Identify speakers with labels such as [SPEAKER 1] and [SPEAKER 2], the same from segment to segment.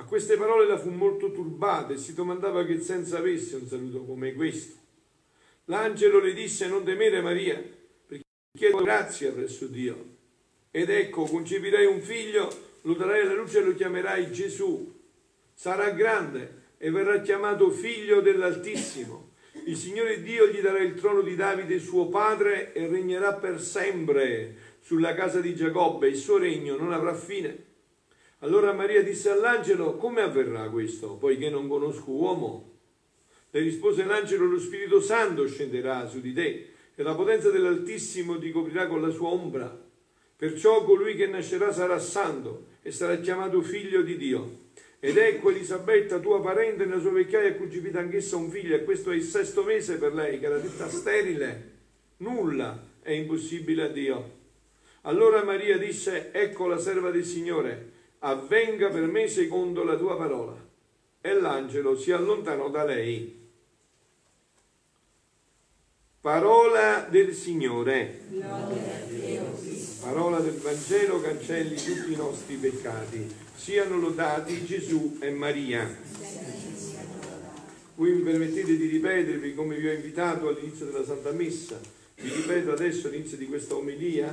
[SPEAKER 1] A queste parole la fu molto turbata e si domandava che senso avesse un saluto come questo. L'angelo le disse non temere Maria, perché chiedo grazia presso Dio. Ed ecco, concepirai un figlio, lo darai alla luce e lo chiamerai Gesù. Sarà grande e verrà chiamato figlio dell'Altissimo. Il Signore Dio gli darà il trono di Davide suo padre e regnerà per sempre sulla casa di Giacobbe. Il suo regno non avrà fine allora Maria disse all'angelo, come avverrà questo, poiché non conosco uomo? Le rispose l'angelo, lo Spirito Santo scenderà su di te e la potenza dell'Altissimo ti coprirà con la sua ombra. Perciò colui che nascerà sarà santo e sarà chiamato figlio di Dio. Ed ecco Elisabetta, tua parente, nella sua vecchiaia ha concepito anch'essa un figlio e questo è il sesto mese per lei, che era detta sterile. Nulla è impossibile a Dio. Allora Maria disse, ecco la serva del Signore avvenga per me secondo la tua parola. E l'angelo si allontanò da lei. Parola del Signore. Parola del Vangelo cancelli tutti i nostri peccati. Siano lodati Gesù e Maria. Voi mi permettete di ripetervi come vi ho invitato all'inizio della Santa Messa. Vi ripeto adesso all'inizio di questa omelia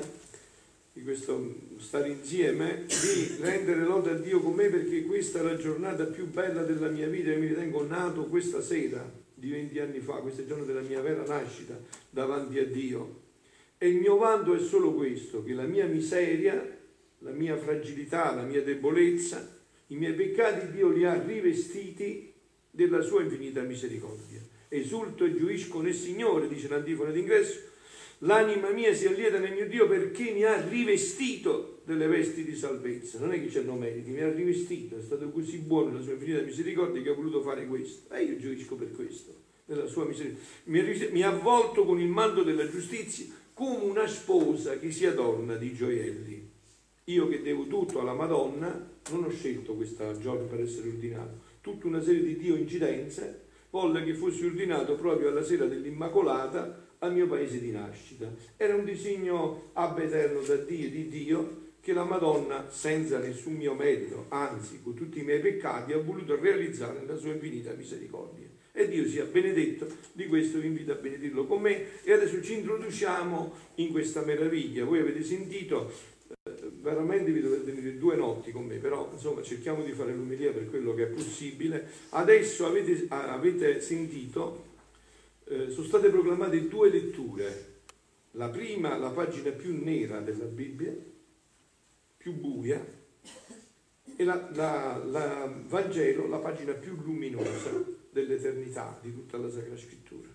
[SPEAKER 1] di questo stare insieme, di rendere lode a Dio con me perché questa è la giornata più bella della mia vita, io mi ritengo nato questa sera di 20 anni fa, questo è il giorno della mia vera nascita davanti a Dio. E il mio vanto è solo questo, che la mia miseria, la mia fragilità, la mia debolezza, i miei peccati Dio li ha rivestiti della sua infinita misericordia. Esulto e giuisco nel Signore, dice l'antifona d'ingresso, L'anima mia si allieta nel mio Dio perché mi ha rivestito delle vesti di salvezza. Non è che c'è no meriti, mi ha rivestito, è stato così buono nella sua infinita misericordia che ha voluto fare questo. E io gioisco per questo, nella sua misericordia. Mi ha avvolto con il manto della giustizia come una sposa che si adorna di gioielli. Io che devo tutto alla Madonna, non ho scelto questa giorno per essere ordinato. Tutta una serie di Dio incidenze volle che fossi ordinato proprio alla sera dell'Immacolata al mio paese di nascita. Era un disegno ab eterno da Dio, di Dio, che la Madonna, senza nessun mio merito, anzi con tutti i miei peccati, ha voluto realizzare nella sua infinita misericordia. E Dio sia benedetto, di questo vi invito a benedirlo con me e adesso ci introduciamo in questa meraviglia. Voi avete sentito, eh, veramente vi dovete venire due notti con me, però insomma cerchiamo di fare l'umilia per quello che è possibile. Adesso avete, avete sentito eh, sono state proclamate due letture. La prima, la pagina più nera della Bibbia, più buia, e la, la, la Vangelo, la pagina più luminosa dell'eternità di tutta la Sacra Scrittura.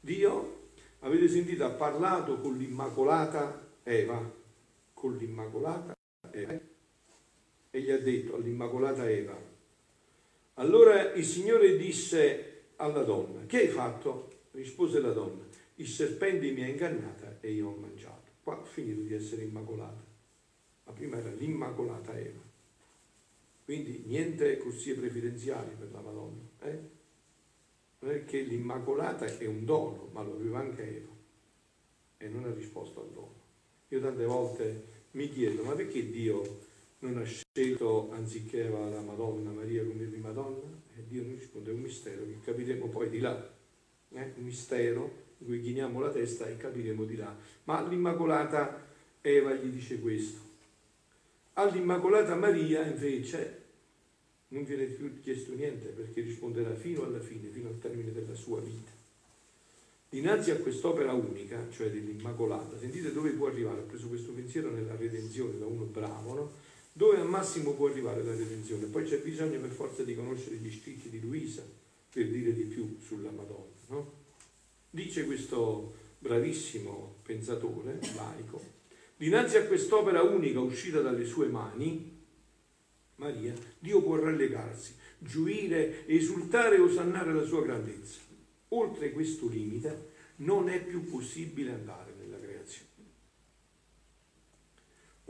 [SPEAKER 1] Dio, avete sentito, ha parlato con l'Immacolata Eva, con l'Immacolata Eva, e gli ha detto all'Immacolata Eva. Allora il Signore disse alla donna, che hai fatto? Rispose la donna, il serpente mi ha ingannata e io ho mangiato. Qua ho finito di essere immacolata. La prima era l'immacolata Eva. Quindi niente corsie preferenziali per la Madonna. Eh? Non è che l'immacolata è un dono, ma lo aveva anche Eva. E non ha risposto al dono. Io tante volte mi chiedo, ma perché Dio non ha scelto anziché la Madonna, Maria come prima donna? E Dio non risponde, è un mistero che capiremo poi di là. Eh? Un mistero in cui chiniamo la testa e capiremo di là. Ma l'Immacolata Eva gli dice questo. All'Immacolata Maria invece non viene più chiesto niente perché risponderà fino alla fine, fino al termine della sua vita. Dinanzi a quest'opera unica, cioè dell'Immacolata, sentite dove può arrivare, ho preso questo pensiero nella redenzione da uno bravo, no? Dove al massimo può arrivare la redenzione. Poi c'è bisogno per forza di conoscere gli scritti di Luisa per dire di più sulla Madonna. No? Dice questo bravissimo pensatore laico, dinanzi a quest'opera unica uscita dalle sue mani, Maria, Dio può rallegarsi, gioire, esultare e osannare la sua grandezza. Oltre questo limite non è più possibile andare nella creazione.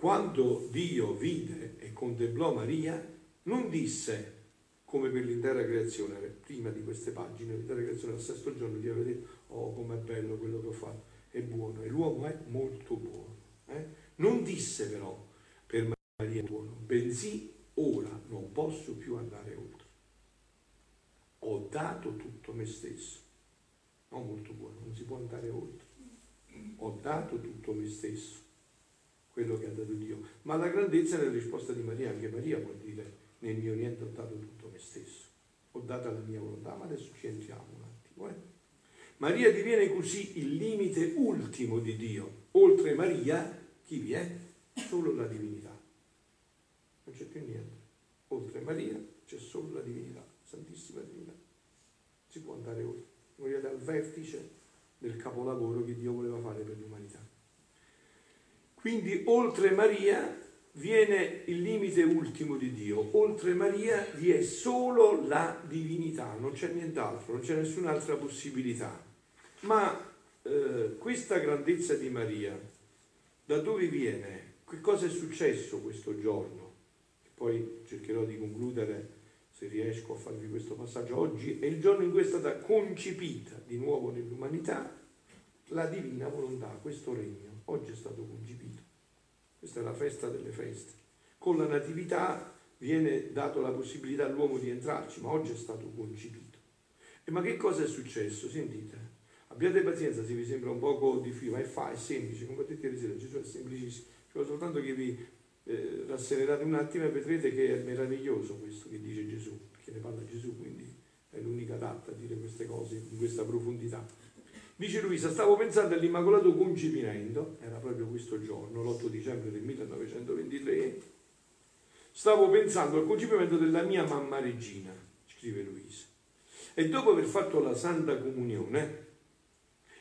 [SPEAKER 1] Quando Dio vide e contemplò Maria, non disse come per l'intera creazione, prima di queste pagine, l'intera creazione al sesto giorno Dio aveva detto, oh com'è bello quello che ho fatto, è buono, e l'uomo è molto buono. Eh? Non disse però per Maria è buono, bensì ora non posso più andare oltre. Ho dato tutto me stesso, non molto buono, non si può andare oltre. Ho dato tutto me stesso, quello che ha dato Dio. Ma la grandezza è la risposta di Maria, anche Maria può dire nel mio niente ho dato tutto me stesso, ho dato la mia volontà, ma adesso ci entriamo un attimo. Eh? Maria diviene così il limite ultimo di Dio. Oltre Maria, chi vi è? Solo la divinità. Non c'è più niente. Oltre Maria c'è solo la divinità, Santissima Divinità. Si può andare oltre. Voi al vertice del capolavoro che Dio voleva fare per l'umanità. Quindi oltre Maria viene il limite ultimo di Dio. Oltre Maria vi è solo la divinità, non c'è nient'altro, non c'è nessun'altra possibilità. Ma eh, questa grandezza di Maria, da dove viene? Che cosa è successo questo giorno? Poi cercherò di concludere, se riesco a farvi questo passaggio. Oggi è il giorno in cui è stata concepita di nuovo nell'umanità la divina volontà, questo regno. Oggi è stato concepito. Questa è la festa delle feste. Con la natività viene dato la possibilità all'uomo di entrarci, ma oggi è stato concepito. E ma che cosa è successo? Sentite, abbiate pazienza se vi sembra un poco difficile, ma è, fa, è semplice, come potete dire, Gesù è semplicissimo. Ci vuole soltanto che vi eh, rasserenate un attimo e vedrete che è meraviglioso questo che dice Gesù, perché ne parla Gesù, quindi è l'unica adatta a dire queste cose in questa profondità. Dice Luisa, stavo pensando all'Immacolato Concepimento, era proprio questo giorno, l'8 dicembre del 1923, stavo pensando al concepimento della mia mamma regina, scrive Luisa. E dopo aver fatto la Santa Comunione,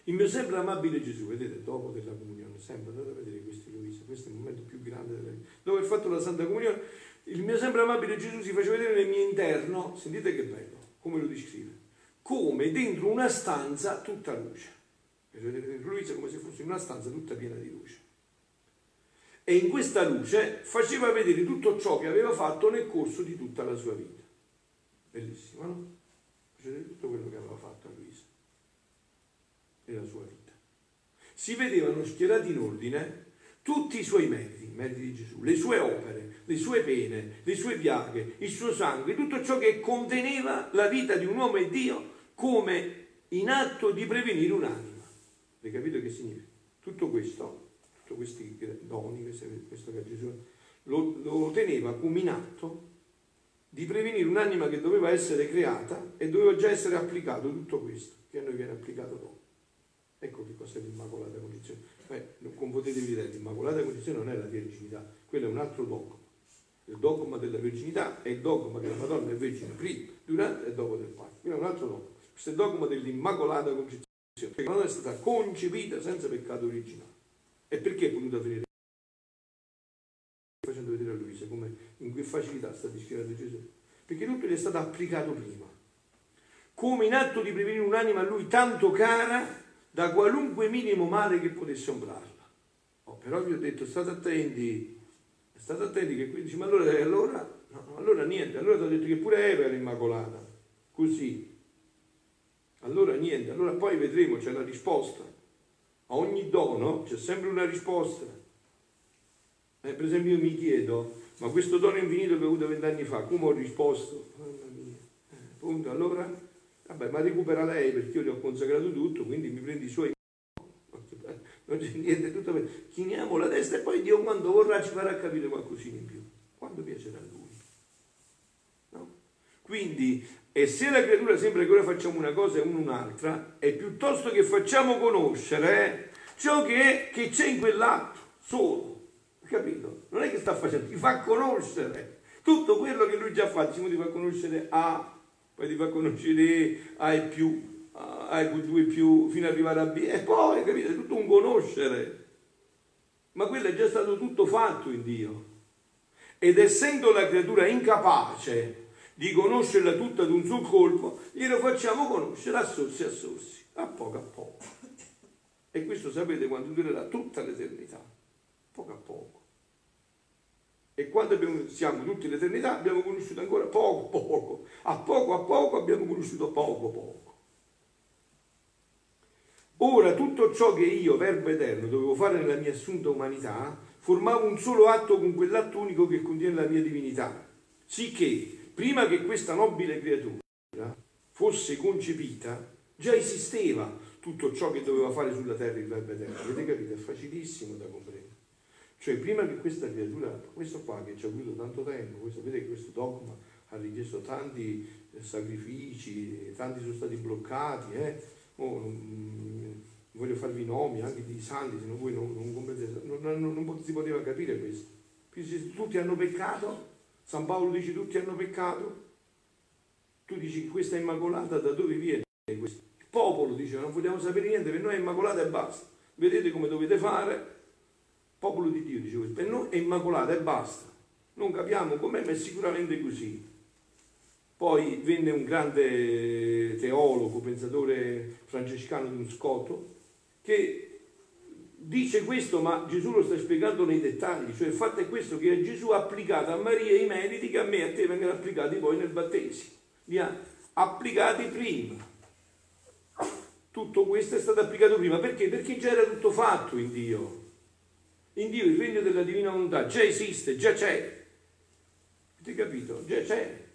[SPEAKER 1] il mio sempre amabile Gesù, vedete, dopo della comunione, sempre andate a vedere questo Luisa, questo è il momento più grande della vita. Dopo aver fatto la Santa Comunione, il mio sempre amabile Gesù si faceva vedere nel mio interno, sentite che bello, come lo descrive come dentro una stanza tutta luce. Vedete Luisa come se fosse una stanza tutta piena di luce. E in questa luce faceva vedere tutto ciò che aveva fatto nel corso di tutta la sua vita. Bellissimo, no? Vedere tutto quello che aveva fatto a Luisa nella sua vita. Si vedevano schierati in ordine tutti i suoi meriti, i meriti di Gesù, le sue opere, le sue pene, le sue piaghe, il suo sangue, tutto ciò che conteneva la vita di un uomo e Dio come in atto di prevenire un'anima. Avete capito che significa? Tutto questo, tutti questi doni, questo che Gesù lo, lo teneva come in atto di prevenire un'anima che doveva essere creata e doveva già essere applicato tutto questo che a noi viene applicato dopo. Ecco che cos'è l'Immacolata Condizione. Eh, come potete vedere, l'Immacolata Condizione non è la Verginità, quello è un altro dogma. Il dogma della Verginità è il dogma che la Madonna è Vergine prima, durante e dopo del parto. Quindi è un altro dogma. Questo è il dogma dell'Immacolata Concezione, la Madonna è stata concepita senza peccato originale. E perché è potuta venire? Facendo vedere a Luisa come in che facilità sta descrivendo Gesù. Perché tutto gli è stato applicato prima. Come in atto di prevenire un'anima a lui tanto cara da qualunque minimo male che potesse ombrarla. Oh, però vi ho detto, state attenti, state attenti che qui dice, ma allora, allora, no, allora niente, allora ti ho detto che pure Eva era immacolata, così, allora niente, allora poi vedremo, c'è la risposta. A ogni dono c'è sempre una risposta. Eh, per esempio io mi chiedo, ma questo dono infinito che ho avuto vent'anni fa, come ho risposto? Mamma mia. Eh, punto, allora, vabbè, ma recupera lei perché io le ho consacrato tutto, quindi mi prendi i suoi... Non c'è niente, tutto bene. Chiniamo la testa e poi Dio quando vorrà ci farà capire qualcosina in più, quando piacerà? Quindi e se la creatura sembra che ora facciamo una cosa e uno un'altra, è piuttosto che facciamo conoscere ciò che, che c'è in quell'atto, solo. Capito? Non è che sta facendo, ti fa conoscere tutto quello che lui già ha fatto. Ti fa conoscere A, poi ti fa conoscere A e più, A e 2 più, fino ad arrivare a B. E poi, capito? È tutto un conoscere. Ma quello è già stato tutto fatto in Dio. ed essendo la creatura incapace di conoscerla tutta d'un sul colpo, glielo facciamo conoscere a sorsi a sorsi, a poco a poco. E questo sapete quando durerà tutta l'eternità, poco a poco. E quando abbiamo, siamo tutti l'eternità abbiamo conosciuto ancora poco poco, a poco a poco abbiamo conosciuto poco poco. Ora tutto ciò che io, Verbo Eterno, dovevo fare nella mia assunta umanità, formava un solo atto con quell'atto unico che contiene la mia divinità, sicché prima che questa nobile creatura fosse concepita, già esisteva tutto ciò che doveva fare sulla terra il Verbo Eterno. Avete capito? È facilissimo da comprendere. Cioè, prima che questa creatura, questo qua che ci ha avuto tanto tempo, questo, vedete che questo dogma ha richiesto tanti eh, sacrifici, tanti sono stati bloccati, eh? oh, non, voglio farvi nomi anche di santi, se no voi non, non, non, non, si poteva capire questo. Tutti hanno peccato, San Paolo dice tutti hanno peccato, tu dici questa immacolata, da dove viene questo? Il popolo dice non vogliamo sapere niente, per noi è immacolata e basta, vedete come dovete fare, popolo di Dio, dice questo, per noi è immacolata e basta. Non capiamo com'è, ma è sicuramente così. Poi venne un grande teologo, pensatore francescano di un scoto, che dice questo, ma Gesù lo sta spiegando nei dettagli, cioè il fatto è questo che Gesù ha applicato a Maria i meriti che a me e a te vengono applicati poi nel battesimo. Li ha applicati prima. Tutto questo è stato applicato prima, perché? Perché già era tutto fatto in Dio. In Dio il regno della divina volontà già esiste, già c'è. Avete capito? Già c'è.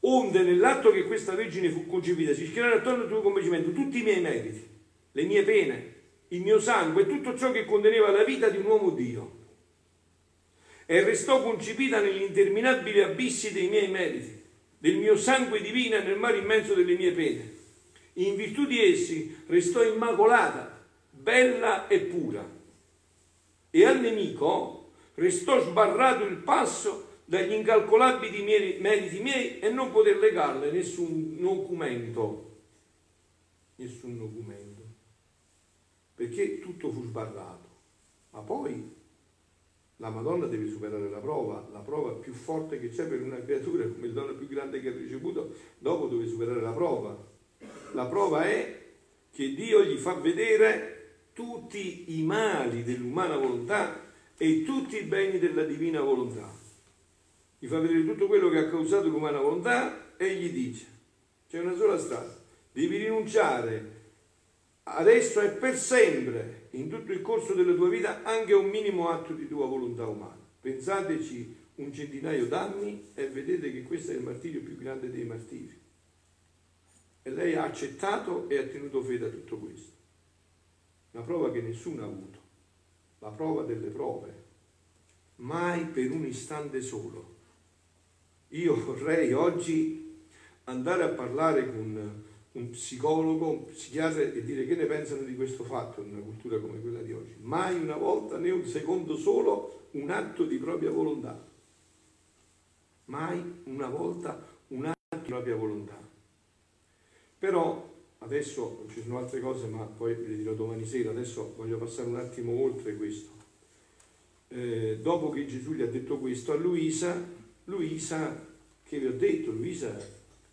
[SPEAKER 1] Onde nell'atto che questa Vergine fu concepita si schierarono attorno al tuo convincimento tutti i miei meriti, le mie pene, il mio sangue e tutto ciò che conteneva la vita di un uomo Dio. E restò concepita negli interminabili abissi dei miei meriti, del mio sangue divino e nel mare immenso delle mie pene. In virtù di essi restò immacolata, bella e pura e al nemico restò sbarrato il passo dagli incalcolabili meriti miei e non poter legarle nessun documento, nessun documento, perché tutto fu sbarrato. Ma poi la Madonna deve superare la prova, la prova più forte che c'è per una creatura come il dono più grande che ha ricevuto, dopo deve superare la prova. La prova è che Dio gli fa vedere tutti i mali dell'umana volontà e tutti i beni della divina volontà. Gli fa vedere tutto quello che ha causato l'umana volontà e gli dice, c'è una sola strada, devi rinunciare adesso e per sempre, in tutto il corso della tua vita, anche un minimo atto di tua volontà umana. Pensateci un centinaio d'anni e vedete che questo è il martirio più grande dei martiri. E lei ha accettato e ha tenuto fede a tutto questo una prova che nessuno ha avuto, la prova delle prove, mai per un istante solo. Io vorrei oggi andare a parlare con un psicologo, un psichiatra e dire che ne pensano di questo fatto in una cultura come quella di oggi. Mai una volta né un secondo solo un atto di propria volontà. Mai una volta un atto di propria volontà. Però Adesso ci sono altre cose, ma poi ve le dirò domani sera. Adesso voglio passare un attimo oltre questo. Eh, dopo che Gesù gli ha detto questo a Luisa, Luisa, che vi ho detto, Luisa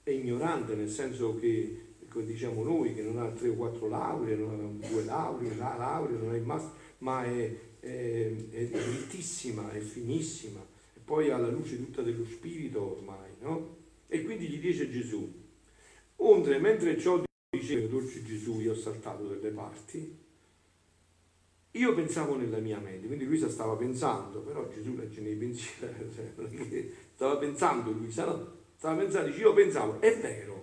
[SPEAKER 1] è ignorante, nel senso che, diciamo noi, che non ha tre o quattro lauree, non ha due lauree, la laurea, non ha il master, ma è, è, è drittissima, è finissima, e poi ha la luce tutta dello spirito ormai, no? E quindi gli dice Gesù, onde mentre ciò diceva dolce Gesù, io ho saltato delle parti, io pensavo nella mia mente, quindi Luisa stava pensando, però Gesù legge nei pensieri, cioè, stava pensando no? Stava pensando, dice, io pensavo, è vero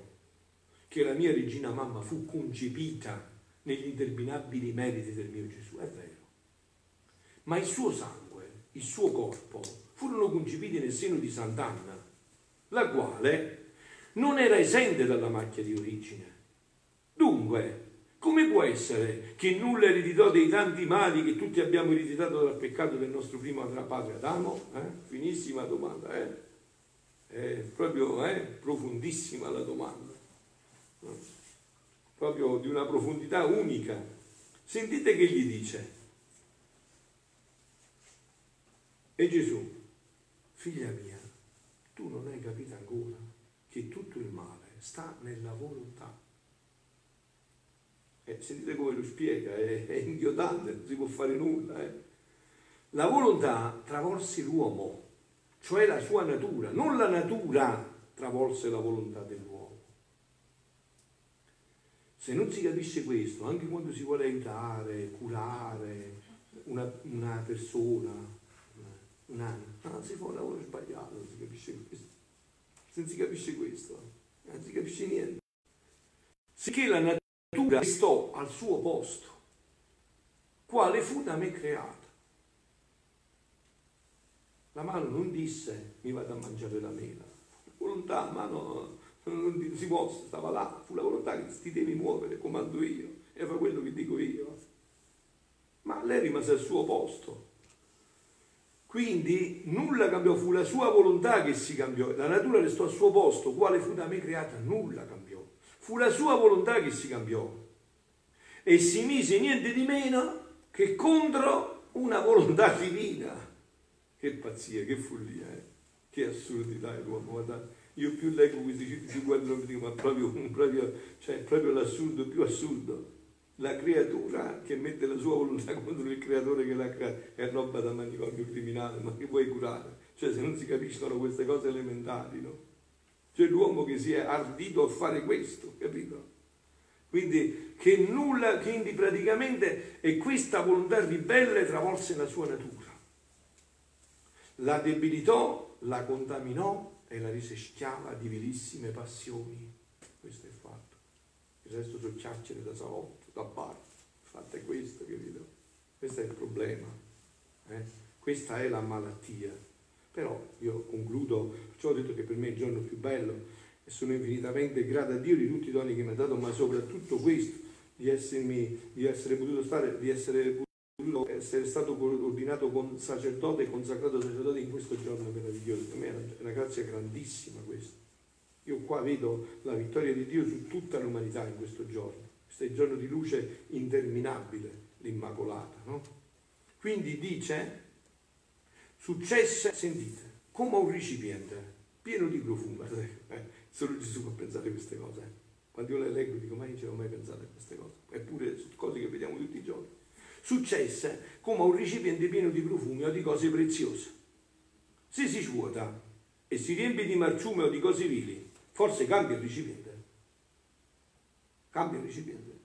[SPEAKER 1] che la mia regina mamma fu concepita negli interminabili meriti del mio Gesù, è vero. Ma il suo sangue, il suo corpo, furono concepiti nel seno di Sant'Anna, la quale non era esente dalla macchia di origine Dunque, come può essere che nulla ereditò dei tanti mali che tutti abbiamo ereditato dal peccato del nostro primo padre Adamo? Eh? Finissima domanda, eh? È proprio eh? profondissima la domanda, proprio di una profondità unica. Sentite che gli dice. E Gesù, figlia mia, tu non hai capito ancora che tutto il male sta nella volontà. Eh, sentite come lo spiega, è, è inghiottante, non si può fare nulla. Eh. La volontà travolse l'uomo, cioè la sua natura, non la natura travolse la volontà dell'uomo. Se non si capisce questo, anche quando si vuole aiutare, curare una, una persona, un'anima, no, si fa un lavoro sbagliato, non si capisce questo. Se non si capisce questo, non si capisce niente. Sicché la natura restò al suo posto, quale fu da me creata. La mano non disse mi vado a mangiare la mela, la volontà, la mano si può, stava là, fu la volontà che ti devi muovere, comando io e fa quello che dico io. Ma lei rimase al suo posto. Quindi nulla cambiò, fu la sua volontà che si cambiò, la natura restò al suo posto, quale fu da me creata, nulla cambiò. Fu la sua volontà che si cambiò e si mise niente di meno che contro una volontà divina. Che pazzia, che follia, eh? che assurdità è l'uomo, guardate io più leggo questi citi più guardo e dico ma proprio, proprio, cioè, proprio l'assurdo più assurdo la creatura che mette la sua volontà contro il creatore che l'ha creato è roba da manicomio criminale ma che vuoi curare cioè se non si capiscono queste cose elementari no? cioè l'uomo che si è ardito a fare questo capito? quindi che nulla quindi praticamente è questa volontà ribelle travolse la sua natura la debilitò la contaminò la rese schiava di vilissime passioni. Questo è fatto. Il resto sono chiacchiere da salotto, da bar. Il fatto è questo, capito? Questo è il problema. Eh? Questa è la malattia. Però io concludo, perciò ho detto che per me è il giorno più bello e sono infinitamente grato a Dio di tutti i doni che mi ha dato, ma soprattutto questo, di, essermi, di essere potuto stare, di essere essere stato ordinato con sacerdote, consacrato sacerdote in questo giorno meraviglioso. Per me è una grazia grandissima questa. Io qua vedo la vittoria di Dio su tutta l'umanità in questo giorno. Questo è il giorno di luce interminabile, l'Immacolata. No? Quindi dice, successe, sentite, come un recipiente pieno di profumo. Eh, solo Gesù può pensare queste cose. Eh. Quando io le leggo dico, ma io non ci ho mai pensato a queste cose. Eppure sono cose che vediamo tutti i giorni successe come un recipiente pieno di profumi o di cose preziose. Se si svuota e si riempie di marciume o di cose vili, forse cambia il recipiente. Cambia il recipiente.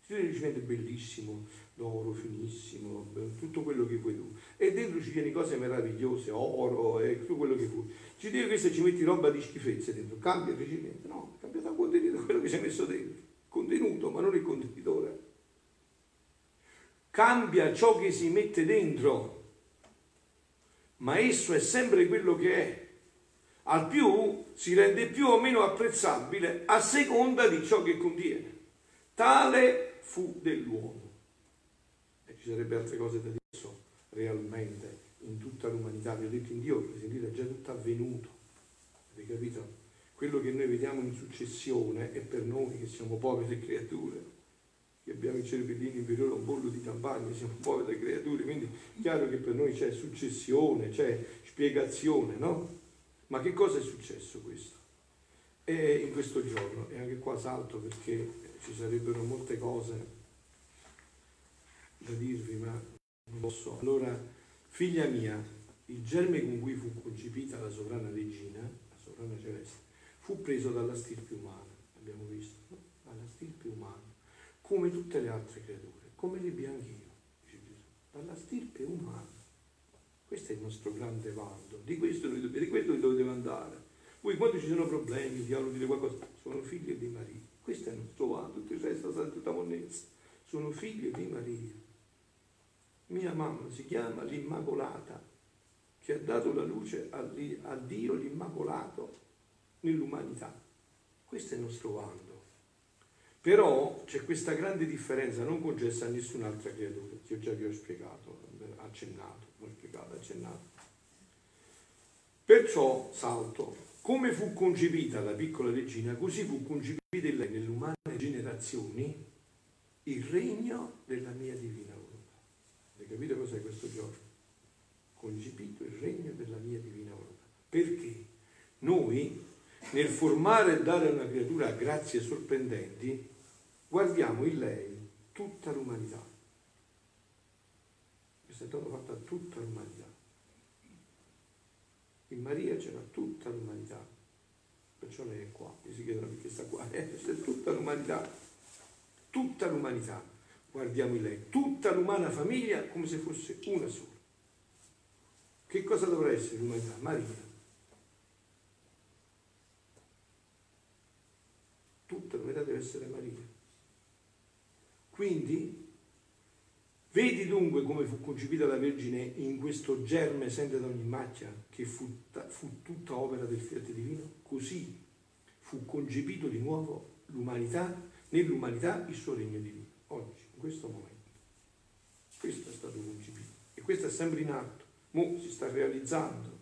[SPEAKER 1] Se il recipiente è bellissimo, d'oro finissimo, tutto quello che vuoi tu. E dentro ci tieni cose meravigliose, oro e tutto quello che vuoi. Ci dici questo ci metti roba di schifezze dentro, cambia il recipiente. No, cambia da contenuto quello che ci hai messo dentro. Contenuto, ma non il contenitore cambia ciò che si mette dentro, ma esso è sempre quello che è. Al più si rende più o meno apprezzabile a seconda di ciò che contiene. Tale fu dell'uomo. E ci sarebbe altre cose da dire realmente in tutta l'umanità. Vi ho detto in Dio, per sentire, è già tutto avvenuto. Avete capito? Quello che noi vediamo in successione è per noi che siamo povere creature i cervellini inferiori a un bollo di campagna, siamo povere creature, quindi è chiaro che per noi c'è successione, c'è spiegazione, no? Ma che cosa è successo questo? E in questo giorno, e anche qua salto perché ci sarebbero molte cose da dirvi, ma non posso. Allora, figlia mia, il germe con cui fu concepita la sovrana regina, la sovrana celeste, fu preso dalla stirpe umana, abbiamo visto, no? dalla stirpe umana come tutte le altre creature, come li bianchino, dice Gesù, dalla stirpe umana. Questo è il nostro grande vanto, di questo noi, di questo noi dobbiamo andare. Voi quando ci sono problemi, diavolo dire qualcosa, sono figli di Maria. Questo è il nostro vanto, tutto il resto è tutta monnezza. Sono figli di Maria. Mia mamma si chiama l'Immacolata, che ha dato la luce a Dio l'Immacolato nell'umanità. Questo è il nostro vanto. Però c'è questa grande differenza non concessa a nessun'altra creatura, che io già vi ho spiegato, accennato, ho spiegato, accennato. Perciò salto, come fu concepita la piccola regina, così fu concepita lei nelle umane generazioni il regno della mia divina volontà. Avete capito cos'è questo giorno? concepito il regno della mia divina volontà. Perché noi, nel formare e dare a una creatura grazie sorprendenti, guardiamo in lei tutta l'umanità. Questo è stato fatto a tutta l'umanità. In Maria c'era tutta l'umanità, perciò lei è qua, mi si chiedono perché sta qua, eh, è tutta l'umanità, tutta l'umanità, guardiamo in lei, tutta l'umana famiglia come se fosse una sola. Che cosa dovrà essere l'umanità? Maria. Tutta l'umanità deve essere Maria. Quindi Vedi dunque come fu concepita la Vergine in questo germe senza ogni macchia, che fu, fu tutta opera del fiat divino? Così fu concepito di nuovo l'umanità, nell'umanità il suo regno divino, oggi, in questo momento. Questo è stato concepito. E questo è sempre in atto, mo si sta realizzando,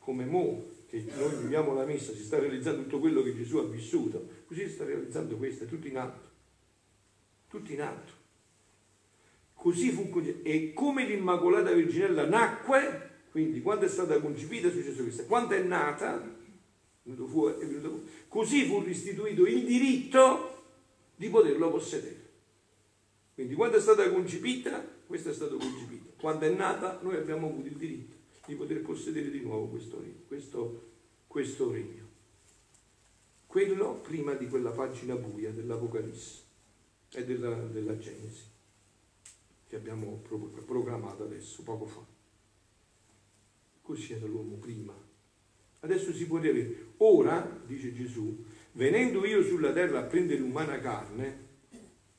[SPEAKER 1] come mo che noi viviamo la messa, si sta realizzando tutto quello che Gesù ha vissuto, così si sta realizzando questo, è tutto in atto, tutto in atto. Così fu. E come l'Immacolata Virginella nacque, quindi quando è stata concepita è successo questo, quando è nata, così fu restituito il diritto di poterlo possedere. Quindi quando è stata concepita, questo è stato concepito. Quando è nata, noi abbiamo avuto il diritto di poter possedere di nuovo questo regno. Questo, questo regno. Quello prima di quella pagina buia dell'Apocalisse e della, della Genesi che abbiamo programmato adesso, poco fa. Così era l'uomo prima. Adesso si può dire, ora, dice Gesù, venendo io sulla terra a prendere umana carne,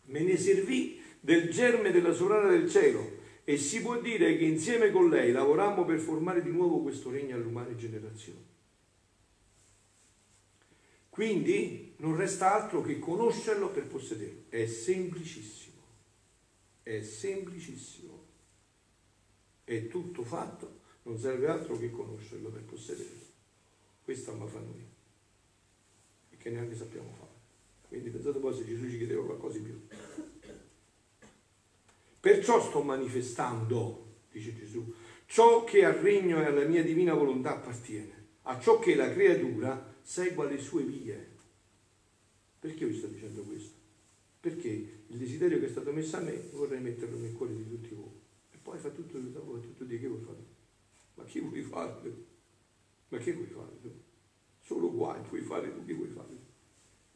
[SPEAKER 1] me ne servì del germe della sovrana del cielo e si può dire che insieme con lei lavorammo per formare di nuovo questo regno all'umana generazione. Quindi non resta altro che conoscerlo per possederlo. È semplicissimo. È semplicissimo. È tutto fatto, non serve altro che conoscerlo per possederlo. Questo ama fa noi. E che neanche sappiamo fare. Quindi pensate poi se Gesù ci chiedeva qualcosa in più. Perciò sto manifestando, dice Gesù, ciò che al regno e alla mia divina volontà appartiene, a ciò che la creatura segua le sue vie. Perché vi sto dicendo questo? Perché il desiderio che è stato messo a me vorrei metterlo nel cuore di tutti voi. E poi fa tutto da voi, tutto di che vuoi fare? Ma chi vuoi fare? Ma che vuoi fare tu? Solo guai puoi fare tu, chi vuoi fare?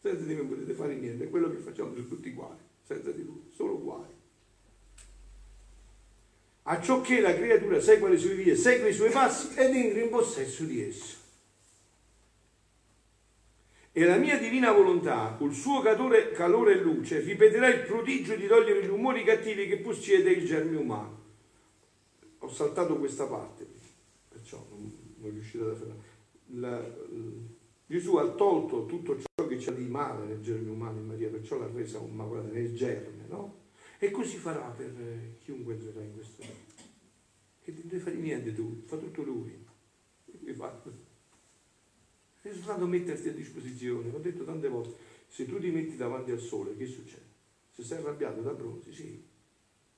[SPEAKER 1] Senza di me non potete fare niente, è quello che facciamo su tutti guai, senza di lui, solo guai. A ciò che la creatura segua le sue vie, segue i suoi passi ed entra in possesso di esso. E la mia divina volontà, col suo calore, calore e luce, ripeterà il prodigio di togliere gli umori cattivi che possiede il germe umano. Ho saltato questa parte, perciò non, non riuscito a fermare. La, Gesù ha tolto tutto ciò che c'è di male nel germe umano in Maria, perciò l'ha resa immacolata nel germe, no? E così farà per eh, chiunque entrerà in questo mondo. Che non devi fare niente tu, fa tutto lui. È soltanto metterti a disposizione. Ho detto tante volte, se tu ti metti davanti al sole, che succede? Se sei arrabbiato da bronzi, sì.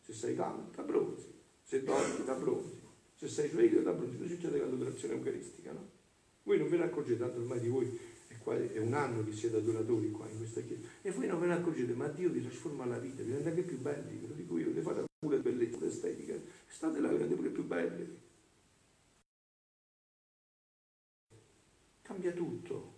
[SPEAKER 1] Se sei calmo, da bronzi. Se dormi, da bronzi. Se sei sveglio, da bronzi. Cosa succede con l'adorazione eucaristica, no? Voi non ve ne accorgete, tanto ormai di voi è, qua, è un anno che siete adoratori qua in questa chiesa, e voi non ve ne accorgete, ma Dio vi trasforma la vita, vi rende anche più belli, ve lo dico io, le fate pure bellezza estetica, state là, rende pure più belli. Cambia tutto.